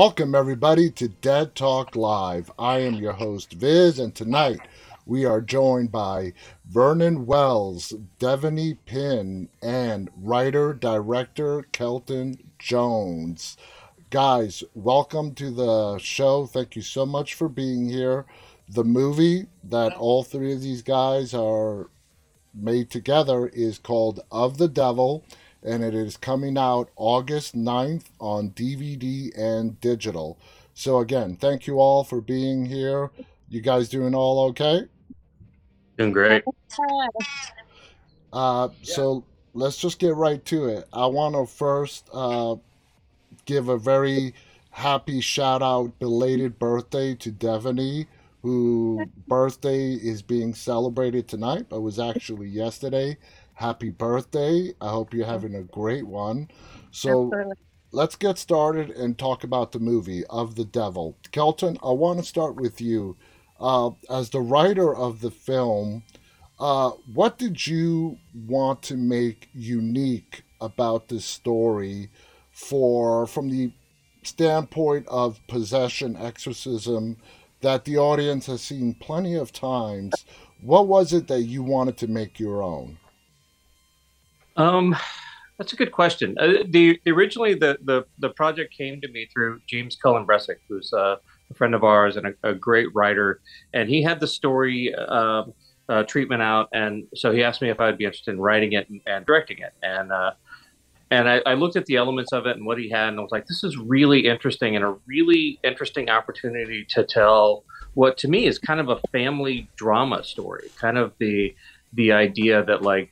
Welcome, everybody, to Dead Talk Live. I am your host, Viz, and tonight we are joined by Vernon Wells, Devanny Pinn, and writer director Kelton Jones. Guys, welcome to the show. Thank you so much for being here. The movie that all three of these guys are made together is called Of the Devil and it is coming out August 9th on DVD and digital. So, again, thank you all for being here. You guys doing all okay? Doing great. Uh, so, let's just get right to it. I want to first uh, give a very happy shout out, belated birthday to Devanny, who birthday is being celebrated tonight, but was actually yesterday happy birthday. I hope you're having a great one. So Absolutely. let's get started and talk about the movie of the devil. Kelton, I want to start with you. Uh, as the writer of the film, uh, what did you want to make unique about this story for from the standpoint of possession exorcism that the audience has seen plenty of times what was it that you wanted to make your own um, that's a good question. Uh, the originally the, the the project came to me through James Cullen Bressack, who's a friend of ours and a, a, great writer, and he had the story uh, uh, treatment out, and so he asked me if I'd be interested in writing it and, and directing it, and uh, and I, I, looked at the elements of it and what he had, and I was like, this is really interesting and a really interesting opportunity to tell what to me is kind of a family drama story, kind of the the idea that like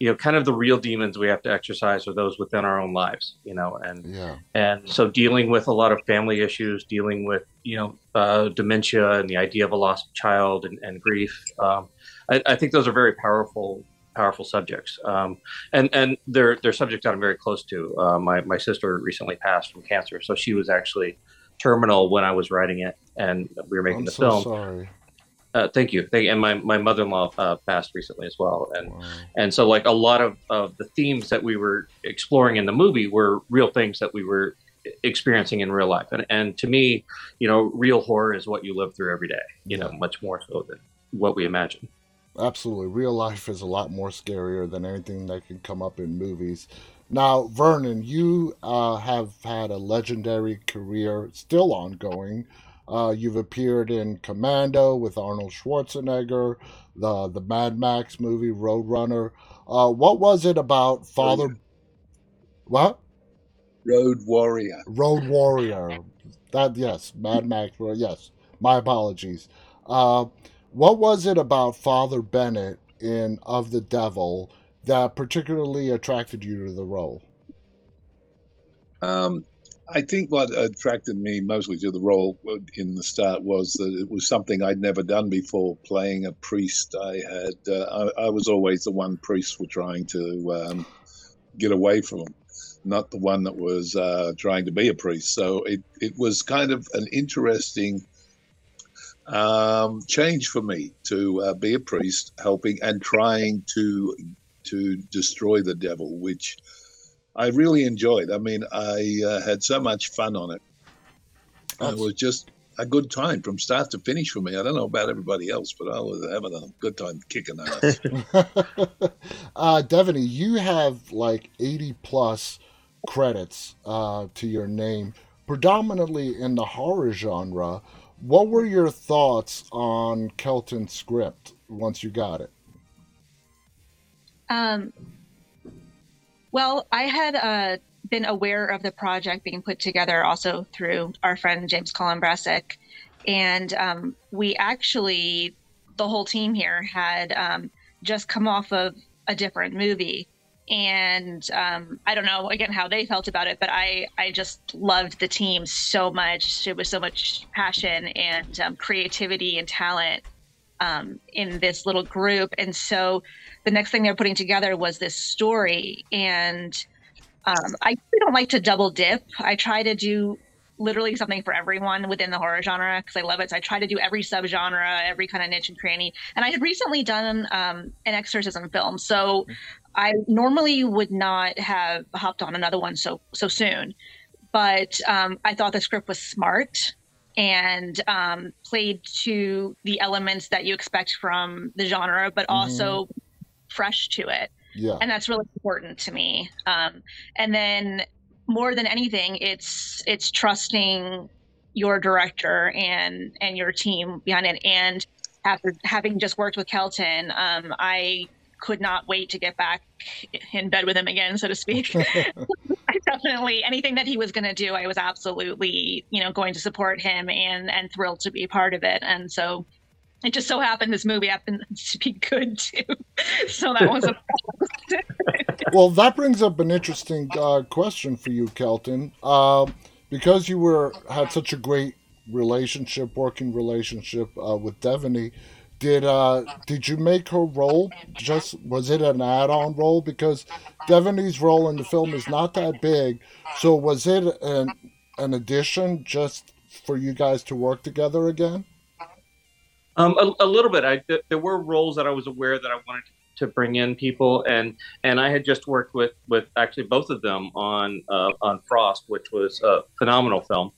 you know, kind of the real demons we have to exorcise are those within our own lives, you know, and yeah. and so dealing with a lot of family issues, dealing with you know uh, dementia and the idea of a lost child and, and grief. Um, I, I, think those are very powerful powerful subjects, um, and and they're they're subjects that I'm very close to. Uh, my my sister recently passed from cancer, so she was actually terminal when I was writing it, and we were making I'm the so film. Sorry. Uh, thank you. Thank you. And my, my mother-in-law uh, passed recently as well. And, wow. and so like a lot of, of the themes that we were exploring in the movie were real things that we were experiencing in real life. And, and to me, you know, real horror is what you live through every day, you know, much more so than what we imagine. Absolutely. Real life is a lot more scarier than anything that can come up in movies. Now, Vernon, you uh, have had a legendary career, still ongoing, uh, you've appeared in Commando with Arnold Schwarzenegger, the the Mad Max movie Roadrunner. Uh, what was it about Father? Road. What? Road Warrior. Road Warrior. That yes, Mad Max. Yes, my apologies. Uh, what was it about Father Bennett in Of the Devil that particularly attracted you to the role? Um, I think what attracted me mostly to the role in the start was that it was something I'd never done before. Playing a priest, I had uh, I, I, was always the one priests were trying to um, get away from, not the one that was uh, trying to be a priest. So it it was kind of an interesting um, change for me to uh, be a priest, helping and trying to to destroy the devil, which I really enjoyed. I mean, I uh, had so much fun on it. It was just a good time from start to finish for me. I don't know about everybody else, but I was having a good time kicking ass. uh, Devanny, you have like 80 plus credits uh, to your name, predominantly in the horror genre. What were your thoughts on Kelton's script once you got it? Um, well, I had uh, been aware of the project being put together also through our friend James Bressack. And um, we actually, the whole team here, had um, just come off of a different movie. And um, I don't know again how they felt about it, but I, I just loved the team so much. It was so much passion and um, creativity and talent um, in this little group. And so the next thing they're putting together was this story. And um, I don't like to double dip. I try to do literally something for everyone within the horror genre because I love it. So I try to do every subgenre, every kind of niche and cranny. And I had recently done um, an exorcism film, so I normally would not have hopped on another one so so soon. but um, I thought the script was smart and um, played to the elements that you expect from the genre, but also mm-hmm. fresh to it. Yeah. And that's really important to me. Um, and then more than anything, it's it's trusting your director and and your team behind it. And after having just worked with Kelton, um, I could not wait to get back in bed with him again, so to speak. I definitely anything that he was going to do, I was absolutely, you know, going to support him and and thrilled to be part of it. And so it just so happened this movie happened to be good too. so that was a well. That brings up an interesting uh, question for you, Kelton, uh, because you were had such a great relationship, working relationship uh, with Devanny. Did uh did you make her role just was it an add-on role because Devanny's role in the film is not that big, so was it an an addition just for you guys to work together again? Um, a, a little bit. I there were roles that I was aware that I wanted to bring in people, and and I had just worked with with actually both of them on uh, on Frost, which was a phenomenal film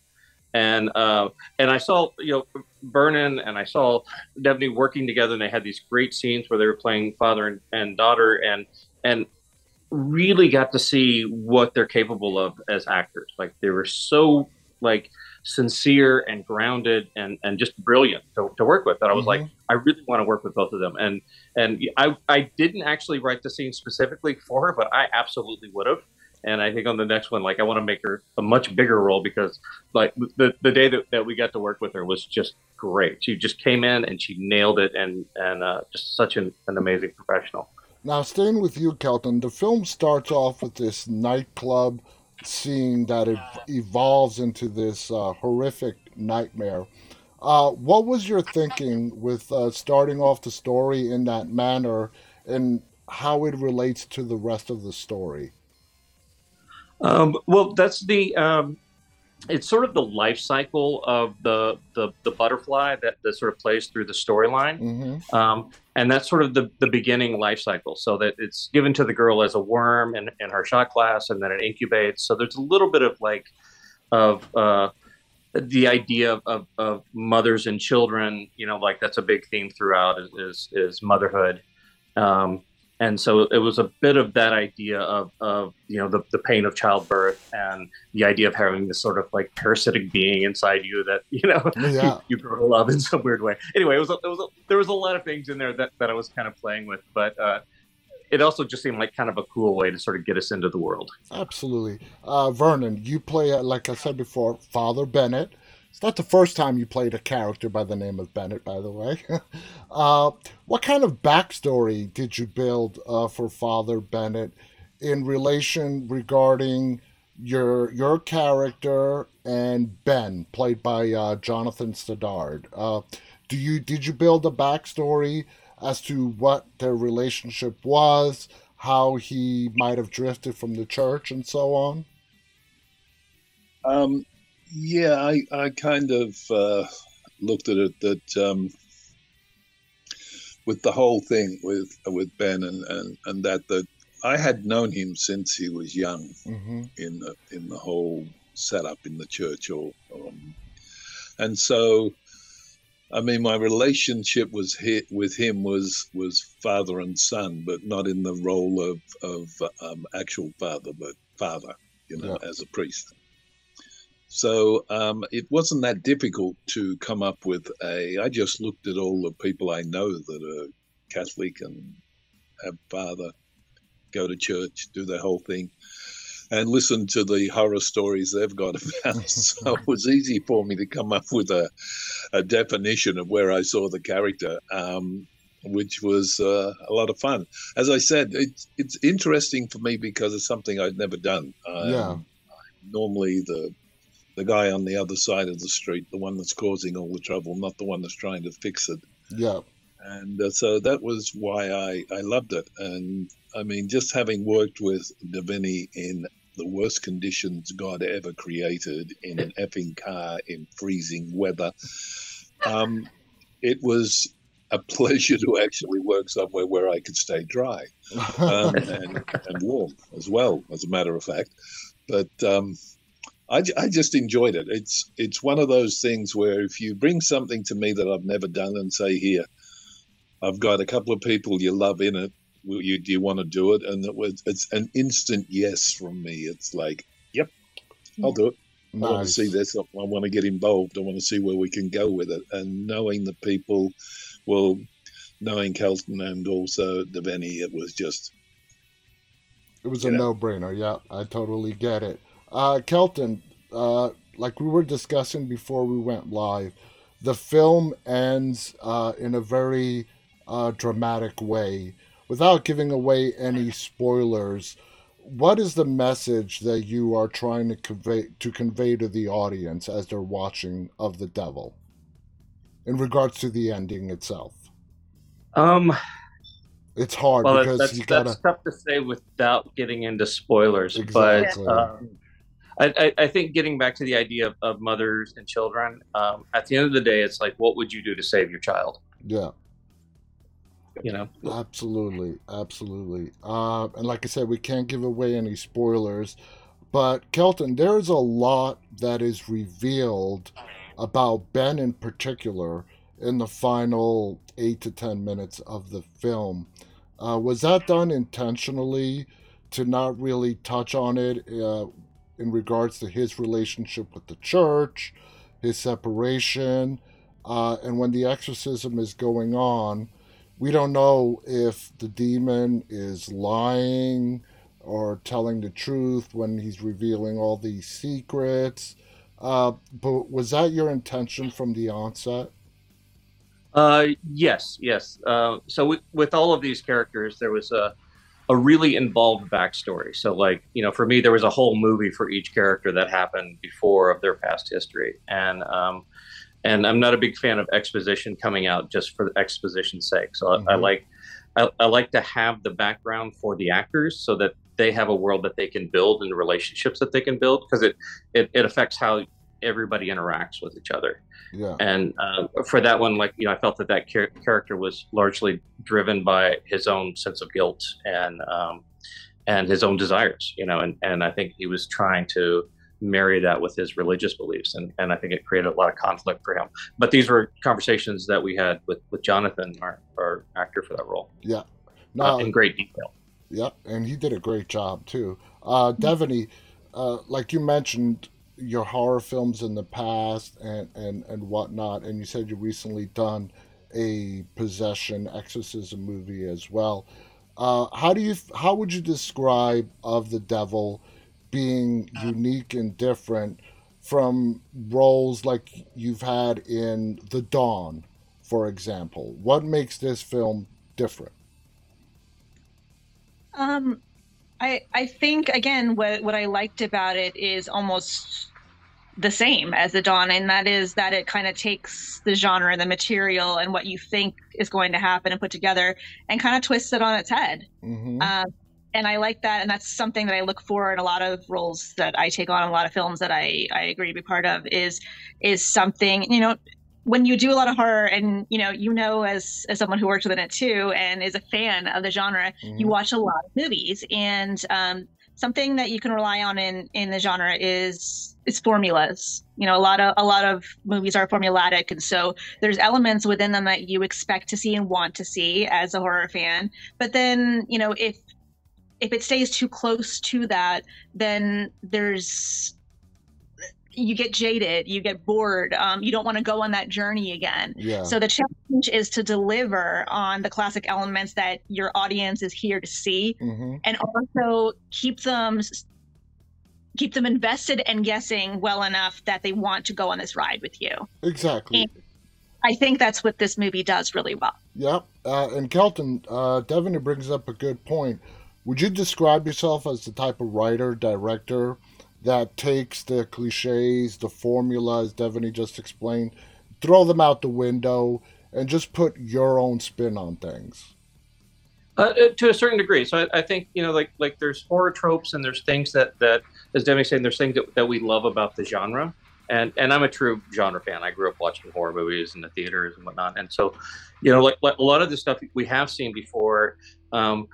and uh, and I saw you know Vernon and I saw Devanny working together, and they had these great scenes where they were playing father and, and daughter, and and really got to see what they're capable of as actors. Like they were so like sincere and grounded and and just brilliant to, to work with that I was mm-hmm. like I really want to work with both of them and and I I didn't actually write the scene specifically for her but I absolutely would have and I think on the next one, like I want to make her a much bigger role because like the the day that, that we got to work with her was just great. She just came in and she nailed it and and uh, just such an, an amazing professional. Now staying with you, Kelton, the film starts off with this nightclub scene that it evolves into this uh, horrific nightmare. Uh, what was your thinking with uh, starting off the story in that manner and how it relates to the rest of the story? Um, well, that's the um, it's sort of the life cycle of the the, the butterfly that, that sort of plays through the storyline, mm-hmm. um, and that's sort of the, the beginning life cycle. So that it's given to the girl as a worm in, in her shot glass, and then it incubates. So there's a little bit of like of uh, the idea of, of, of, mothers and children. You know, like that's a big theme throughout is is, is motherhood. Um, and so it was a bit of that idea of, of you know the, the pain of childbirth and the idea of having this sort of like parasitic being inside you that you know yeah. you, you grow to love in some weird way. Anyway it was, a, it was a, there was a lot of things in there that, that i was kind of playing with but uh, it also just seemed like kind of a cool way to sort of get us into the world. Absolutely. Uh, vernon you play like i said before father bennett it's not the first time you played a character by the name of Bennett, by the way. uh, what kind of backstory did you build uh, for Father Bennett in relation regarding your your character and Ben, played by uh, Jonathan Stoddard? Uh, do you did you build a backstory as to what their relationship was, how he might have drifted from the church, and so on? Um, yeah, I, I kind of uh, looked at it that um, with the whole thing with with Ben and, and, and that that I had known him since he was young mm-hmm. in the in the whole setup in the church or um, and so I mean my relationship was hit with him was was father and son but not in the role of of um, actual father but father you know yeah. as a priest so um, it wasn't that difficult to come up with a. I just looked at all the people I know that are Catholic and have father, go to church, do the whole thing, and listen to the horror stories they've got about. so it was easy for me to come up with a, a definition of where I saw the character. Um, which was uh, a lot of fun. As I said, it's it's interesting for me because it's something I'd never done. Um, yeah. Normally, the the guy on the other side of the street, the one that's causing all the trouble, not the one that's trying to fix it. Yeah. And uh, so that was why I, I loved it. And I mean, just having worked with Devanny in the worst conditions God ever created in an effing car in freezing weather, um, it was a pleasure to actually work somewhere where I could stay dry um, and, and warm as well, as a matter of fact. But um, I, I just enjoyed it. It's it's one of those things where if you bring something to me that I've never done and say here, I've got a couple of people you love in it. Will you do you want to do it? And it was it's an instant yes from me. It's like, yep, I'll do it. Nice. I want to see this. I want to get involved. I want to see where we can go with it. And knowing the people, well, knowing Kelton and also Devanny, it was just. It was a no brainer. Yeah, I totally get it. Uh, Kelton, uh, like we were discussing before we went live, the film ends uh, in a very uh, dramatic way. Without giving away any spoilers, what is the message that you are trying to convey to convey to the audience as they're watching of the devil in regards to the ending itself? Um, it's hard well, because that's, you gotta. That's tough to say without getting into spoilers, exactly. but um, I, I, think getting back to the idea of, of mothers and children, um, at the end of the day, it's like, what would you do to save your child? Yeah. You know? Absolutely absolutely. Uh, and like i said we can't give away any spoilers but kelton there's a lot that is revealed about ben in particular in the final eight to ten minutes of the film. Uh, was that done intentionally to not really touch on it uh, in regards to his relationship with the church his separation uh, and when the exorcism is going on we don't know if the demon is lying or telling the truth when he's revealing all these secrets. Uh, but was that your intention from the onset? Uh, yes, yes. Uh, so with, with all of these characters, there was a a really involved backstory. So, like you know, for me, there was a whole movie for each character that happened before of their past history, and um, and I'm not a big fan of exposition coming out just for exposition's sake. So mm-hmm. I, I, mm-hmm. like I, I, like to have the background for the actors so that they have a world that they can build and relationships that they can build because it, it it affects how everybody interacts with each other. Yeah. And uh, for that one, like you know, I felt that that char- character was largely driven by his own sense of guilt and um, and his own desires. You know, and and I think he was trying to marry that with his religious beliefs and, and i think it created a lot of conflict for him but these were conversations that we had with, with jonathan our, our actor for that role yeah no, uh, in great detail yeah and he did a great job too uh devanny uh like you mentioned your horror films in the past and and and whatnot and you said you recently done a possession exorcism movie as well uh how do you how would you describe of the devil being unique and different from roles like you've had in The Dawn, for example? What makes this film different? Um, I I think again what what I liked about it is almost the same as the dawn and that is that it kind of takes the genre the material and what you think is going to happen and put together and kind of twists it on its head mm-hmm. um, and I like that, and that's something that I look for in a lot of roles that I take on, a lot of films that I I agree to be part of. Is is something you know when you do a lot of horror, and you know you know as as someone who works within it too, and is a fan of the genre, mm-hmm. you watch a lot of movies, and um, something that you can rely on in in the genre is is formulas. You know, a lot of a lot of movies are formulatic, and so there's elements within them that you expect to see and want to see as a horror fan. But then, you know, if if it stays too close to that, then there's you get jaded, you get bored, um, you don't want to go on that journey again. Yeah. So the challenge is to deliver on the classic elements that your audience is here to see, mm-hmm. and also keep them keep them invested and guessing well enough that they want to go on this ride with you. Exactly. And I think that's what this movie does really well. Yep. Uh, and Kelton, uh, Devin brings up a good point. Would you describe yourself as the type of writer, director that takes the cliches, the formulas Devanny just explained, throw them out the window, and just put your own spin on things? Uh, uh to a certain degree. So I, I, think you know, like like there's horror tropes and there's things that that, as Demi saying, there's things that, that we love about the genre. And and I'm a true genre fan. I grew up watching horror movies in the theaters and whatnot. And so, you know, like, like a lot of the stuff we have seen before. Um,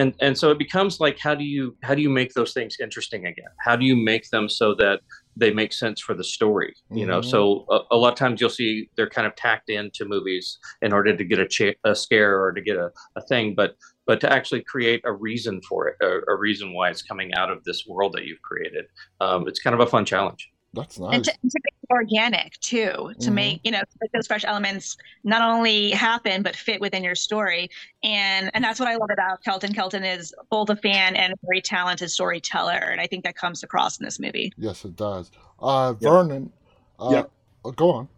and and so it becomes like how do you how do you make those things interesting again how do you make them so that they make sense for the story. You know, Mhm. so a, a lot of times you'll see they're kind of tacked into movies in order to get a, cha- a scare or to get a, a thing, but but to actually create a reason for it, a, a reason why it's coming out of this world that you've created. Um, it's kind of a fun challenge. That's and nice. to, to make it organic too to Mhm. make you know let those fresh elements not only happen but fit within your story and and that's what i love about kelton kelton is both a fan and a very talented storyteller and i think that comes across in this movie Yes, it does. Uh, Yeah. Vernon, uh, Yeah. oh, go on.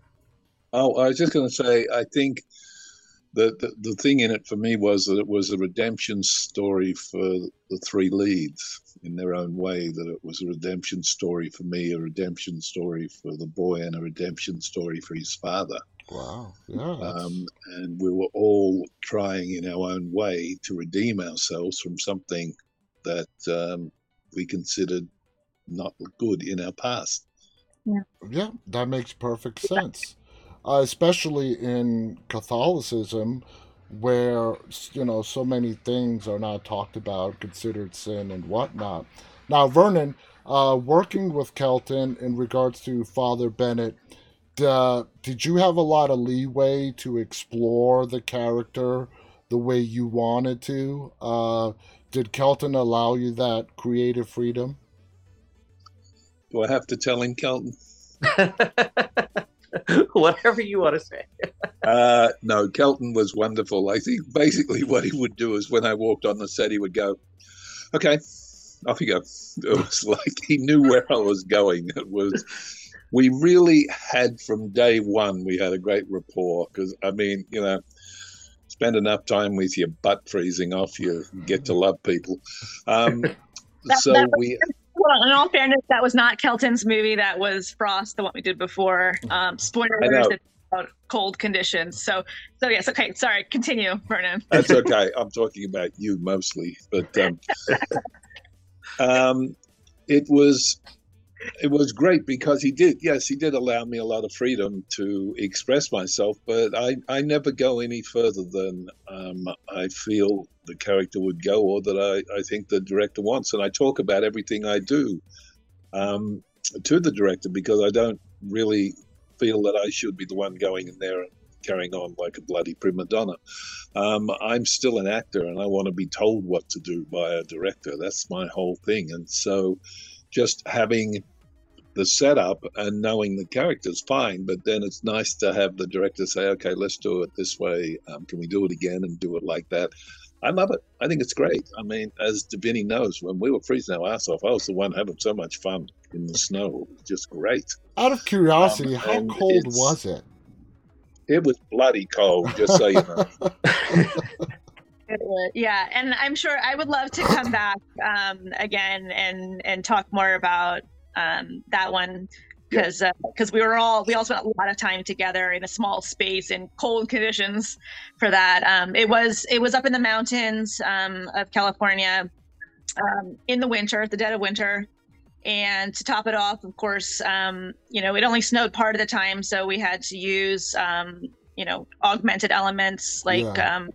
Oh, I was just going to say, I think the, the the thing in it for me was that it was a redemption story for the three leads in their own way. That it was a redemption story for me, a redemption story for the boy, and a redemption story for his father. Wow. Yeah. Um, and we were all trying in our own way to redeem ourselves from something that um, we considered not good in our past. Yeah, that makes perfect sense. Uh, especially in Catholicism, where you know so many things are not talked about, considered sin and whatnot. Now, Vernon, uh, working with Kelton in regards to Father Bennett, uh, did you have a lot of leeway to explore the character the way you wanted to? Uh, did Kelton allow you that creative freedom? Do I have to tell him, Kelton? Whatever you want to say. Uh, no, Kelton was wonderful. I think basically what he would do is when I walked on the set, he would go, "Okay, off you go." It was like he knew where I was going. It was. We really had from day one. We had a great rapport because I mean, you know, spend enough time with your butt freezing off, you get to love people. Um, so that was- we well in all fairness that was not kelton's movie that was frost the one we did before um spoilers it's about cold conditions so so yes okay sorry continue vernon That's okay. I'm talking about you mostly, but um, um, it was it was great because he did. Yes, he did allow me a lot of freedom to express myself, but I I never go any further than um, I feel the character would go, or that I I think the director wants, and I talk about everything I do um, to the director because I don't really feel that I should be the one going in there and carrying on like a bloody prima donna. Um, I'm still an actor and I want to be told what to do by a director. That's my whole thing. And so just having the setup and knowing the character's fine, but then it's nice to have the director say, okay, let's do it this way. Um, can we do it again and do it like that? I love it. I think it's great. I mean, as Devanny knows, when we were freezing our ass off, I was the one having so much fun in the snow. It was just great. Out of curiosity, Um, how cold was it? It was bloody cold, just so you know. Yeah, and I'm sure I would love to come back um, again and and talk more about um, that one because because we were all we all spent a lot of time together in a small space in cold conditions for that. Um, it was it was up in the mountains um, of California um, in the winter, the dead of winter. And to top it off, of course, um, you know, it only snowed part of the time, so we had to use, um, you know, augmented elements like Yeah. um,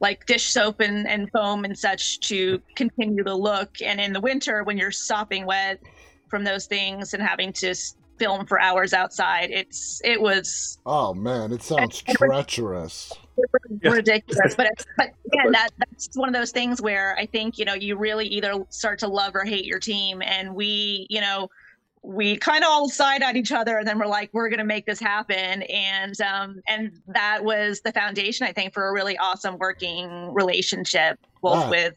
like dish soap and, and foam and such to continue the look. And in the winter, when you're sopping wet from those things and having to film for hours outside, it's it was Oh man, it sounds And- treacherous. Ridiculous. But but again, that that's one of those things where I think you know you really either start to love or hate your team, and we you know we kind of all side at each other, and then we're like, we're gonna make this happen, and um and that was the foundation I think for a really awesome working relationship both Wow. with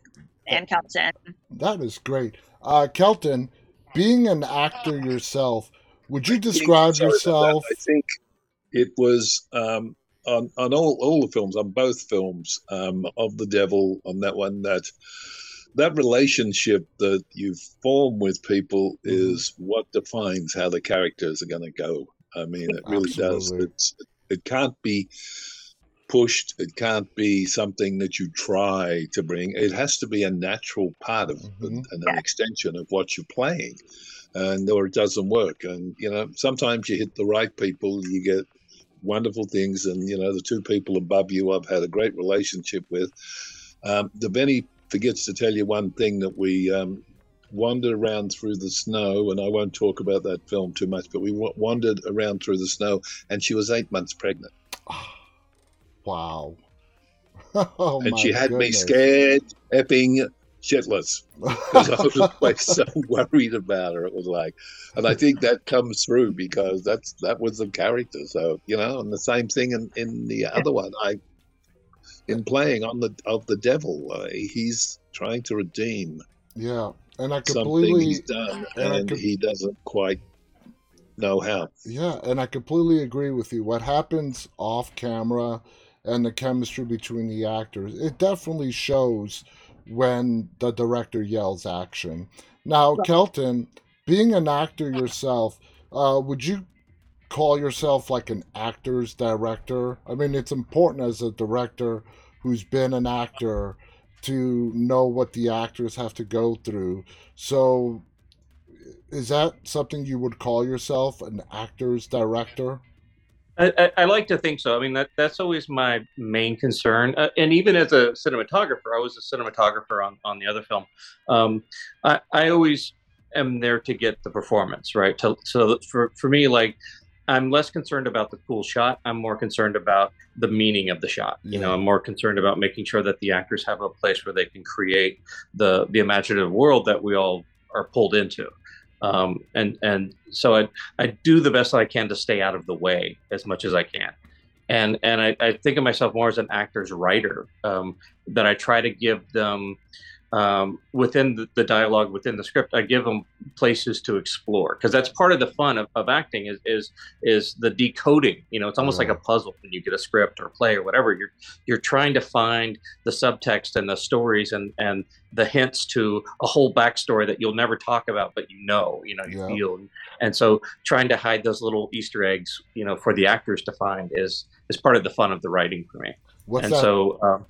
and Kelton. That is great. Uh, Kelton, being an actor yourself, would you describe Sorry yourself? I think it was um, on on all, all the films, on both films um, of the devil, on that one that that relationship that you form with people Mhm. is what defines how the characters are going to go. I mean, it really does. Absolutely. It's it can't be pushed. It can't be something that you try to bring. It has to be a natural part of Mhm. and an extension of what you're playing and or it doesn't work. And you know, sometimes you hit the right people, you get wonderful things. And you know, the two people above you, I've had a great relationship with. Um, Devanny forgets to tell you one thing that we um, wandered around through the snow, and I won't talk about that film too much, but we w- wandered around through the snow, and she was eight months pregnant. Wow. oh, and she had me scared, epping shitless because I was always so worried about her. It was like, and I think that comes through because that's that was the character. So you know, and the same thing in, in the other one. I in playing on the of the devil, uh, he's trying to redeem yeah, and I completely he's done, and and com- he doesn't quite know how. Yeah, and I completely agree with you. What happens off camera and the chemistry between the actors, it definitely shows when the director yells action. Now, Kelton, being an actor yourself, uh, would you call yourself like an actor's director? I mean, it's important as a director who's been an actor to know what the actors have to go through. So, is that something you would call yourself an actor's director? I, I, I like to think so. I mean, that that's always my main concern. Uh, and even as a cinematographer, I was a cinematographer on, on the other film. Um, I, I always am there to get the performance right. To, so for for me, like I'm less concerned about the cool shot. I'm more concerned about the meaning of the shot. You know, I'm more concerned about making sure that the actors have a place where they can create the the imaginative world that we all are pulled into. Um, and and so I I do the best I can to stay out of the way as much as I can. And and I, I think of myself more as an actor's writer, um, that I try to give them um, within the, the dialogue, within the script, I give them places to explore because that's part of the fun of, of acting is is is the decoding. You know, it's almost like a puzzle when you get a script or play or whatever. You're you're trying to find the subtext and the stories and and the hints to a whole backstory that you'll never talk about, but you know, you know, you Yeah. feel, and so trying to hide those little Easter eggs, you know, for the actors to find is is part of the fun of the writing for me. What's and that? so, um,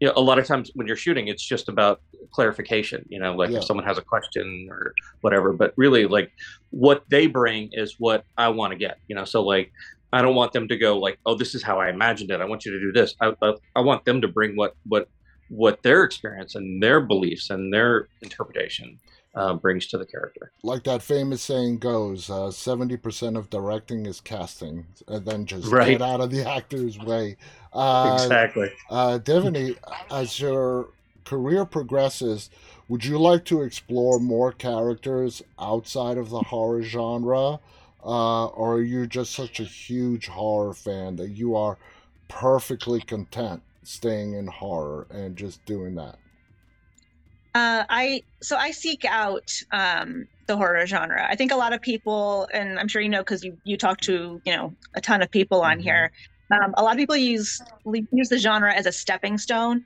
you know, a lot of times when you're shooting, it's just about clarification. You know, like Yeah. if someone has a question or whatever. But really, like what they bring is what I want to get. You know, so like I don't want them to go like, "Oh, this is how I imagined it. I want you to do this." I, I, I want them to bring what what what their experience and their beliefs and their interpretation uh, brings to the character. like that famous saying goes, uh, seventy percent of directing is casting, and then just Right. get out of the actor's way. Uh, exactly. uh, Devanny, as your career progresses, would you like to explore more characters outside of the horror genre, uh, or are you just such a huge horror fan that you are perfectly content staying in horror and just doing that? Uh, I so I seek out um, the horror genre. I think a lot of people, and I'm sure you know because you you talk to you know a ton of people on Mhm. here. Um, a lot of people use use the genre as a stepping stone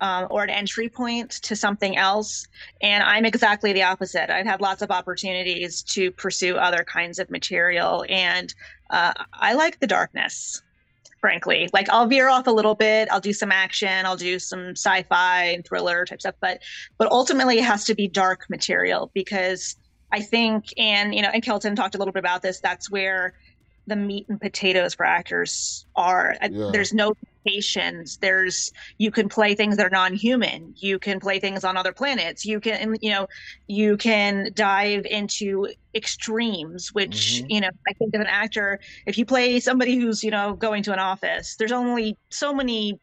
um, or an entry point to something else, and I'm exactly the opposite. I've had lots of opportunities to pursue other kinds of material, and uh, I like the darkness frankly. Like I'll veer off a little bit. I'll do some action. I'll do some sci-fi and thriller type stuff. But but ultimately, it has to be dark material because I think, and you know, and Kelton talked a little bit about this. That's where the meat and potatoes for actors are. Yeah. There's no limitations. There's you can play things that are non-human. You can play things on other planets. You can you know you can dive into extremes, which Mhm. you know I think of an actor if you play somebody who's you know going to an office there's only so many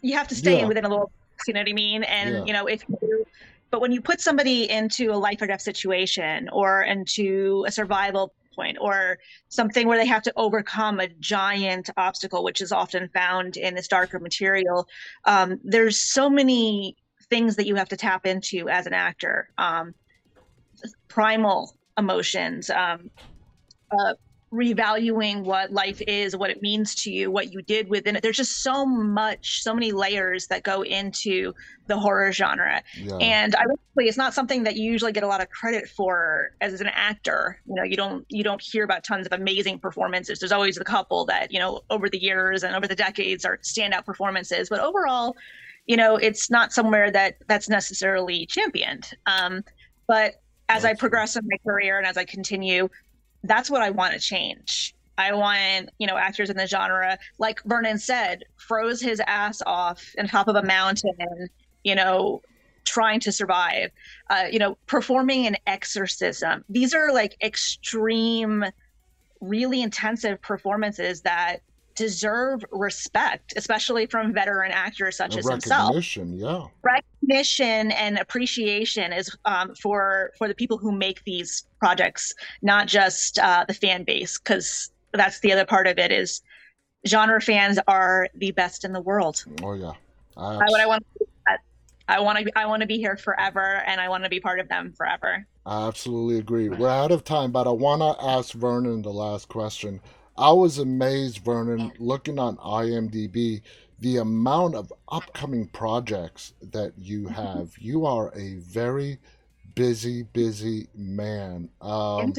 you have to stay Yeah. within a little you know what i mean and Yeah. you know if you but when you put somebody into a life or death situation or into a survival point or something where they have to overcome a giant obstacle which is often found in this darker material. Um, there's so many things that you have to tap into as an actor. Um, primal emotions um, uh, revaluing what life is, what it means to you, what you did within it. There's just so much, so many layers that go into the horror genre. Yeah. And ironically, it's not something that you usually get a lot of credit for as an actor. You know, you don't you don't hear about tons of amazing performances. There's always the couple that you know over the years and over the decades are standout performances. But overall, you know, it's not somewhere that that's necessarily championed. Um, but as I progress in my career and as I continue, that's what I want to change. I want, you know, actors in the genre, like Vernon said, froze his ass off on top of a mountain, you know, trying to survive. Uh, you know, performing an exorcism. These are like extreme, really intensive performances that deserve respect, especially from veteran actors such A as himself. recognition, yeah. Recognition and appreciation is um, for for the people who make these projects, not just uh, the fan base, because that's the other part of it. Is genre fans are the best in the world. Oh yeah. I would I want? I want to. I want to be here forever, and I want to be part of them forever. I absolutely agree. We're out of time, but I want to ask Vernon the last question. I was amazed, Vernon, looking on IMDb, the amount of upcoming projects that you have. You are a very busy, busy man. Um,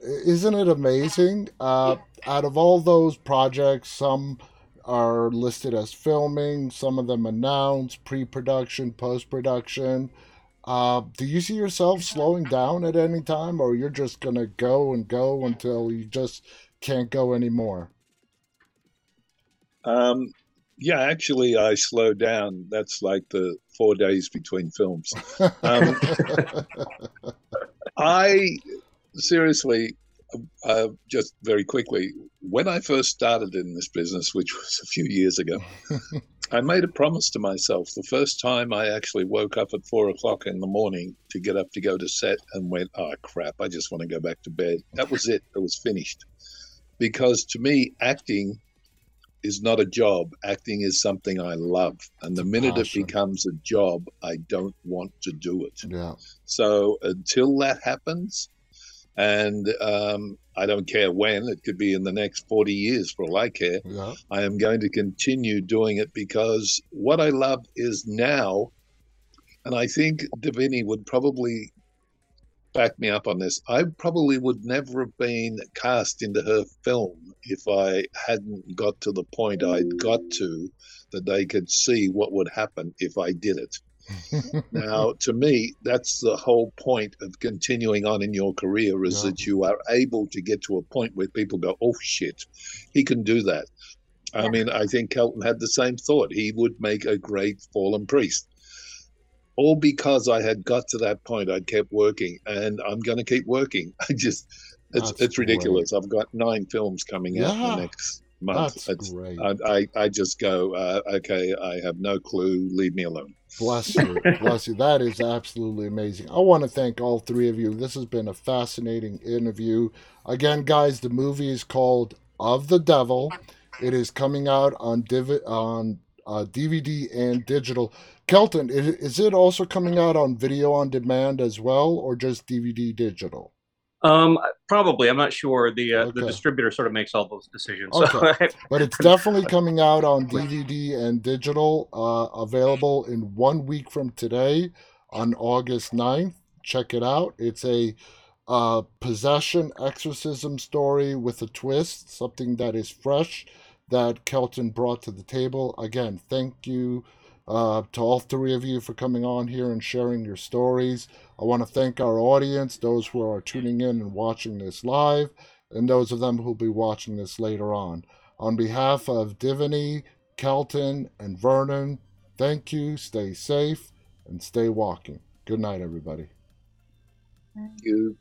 isn't it amazing? Uh, out of all those projects, some are listed as filming, some of them announced, pre production, post production. Uh, do you see yourself slowing down at any time, or you're just going to go and go until you just can't go anymore? Um, yeah, actually, I slowed down. That's like the four days between films. Um, I seriously, uh, just very quickly, when I first started in this business, which was a few years ago, I made a promise to myself. The first time I actually woke up at four o'clock in the morning to get up to go to set and went, oh crap, I just want to go back to bed. That was it. It was finished. Because to me, acting is not a job. Acting is something I love. And the minute passion. it becomes a job, I don't want to do it. yeah. So until that happens, and um, I don't care when, it could be in the next 40 years for all I care, Yeah. I am going to continue doing it because what I love is now, and I think Devanny would probably back me up on this. I probably would never have been cast into her film if I hadn't got to the point I'd got to that they could see what would happen if I did it. Now, to me, that's the whole point of continuing on in your career is Yeah. that you are able to get to a point where people go, oh shit, he can do that. I mean, I think Kelton had the same thought. He would make a great fallen priest. All because I had got to that point, I kept working, and I'm going to keep working. I just, it's That's it's ridiculous. I've got nine films coming out in the next month. That's It's- great. I, I, I just go, uh, okay, I have no clue. Leave me alone. Bless you. Bless you. That is absolutely amazing. I want to thank all three of you. This has been a fascinating interview. Again, guys, the movie is called Of the Devil. It is coming out on div- on uh, DVD and digital. Kelton, is, is it also coming out on video on demand as well, or just DVD digital? Um, probably. I'm not sure. The uh, the distributor sort of makes all those decisions. Okay. So But it's definitely coming out on DVD and digital, uh, available in one week from today on August 9th. Check it out. It's a uh, possession exorcism story with a twist, something that is fresh that Kelton brought to the table. Again, thank you uh, to all three of you for coming on here and sharing your stories. I want to thank our audience, those who are tuning in and watching this live, and those of them who will be watching this later on. On behalf of Devanny, Kelton, and Vernon, thank you, stay safe, and stay walking. Good night, everybody. You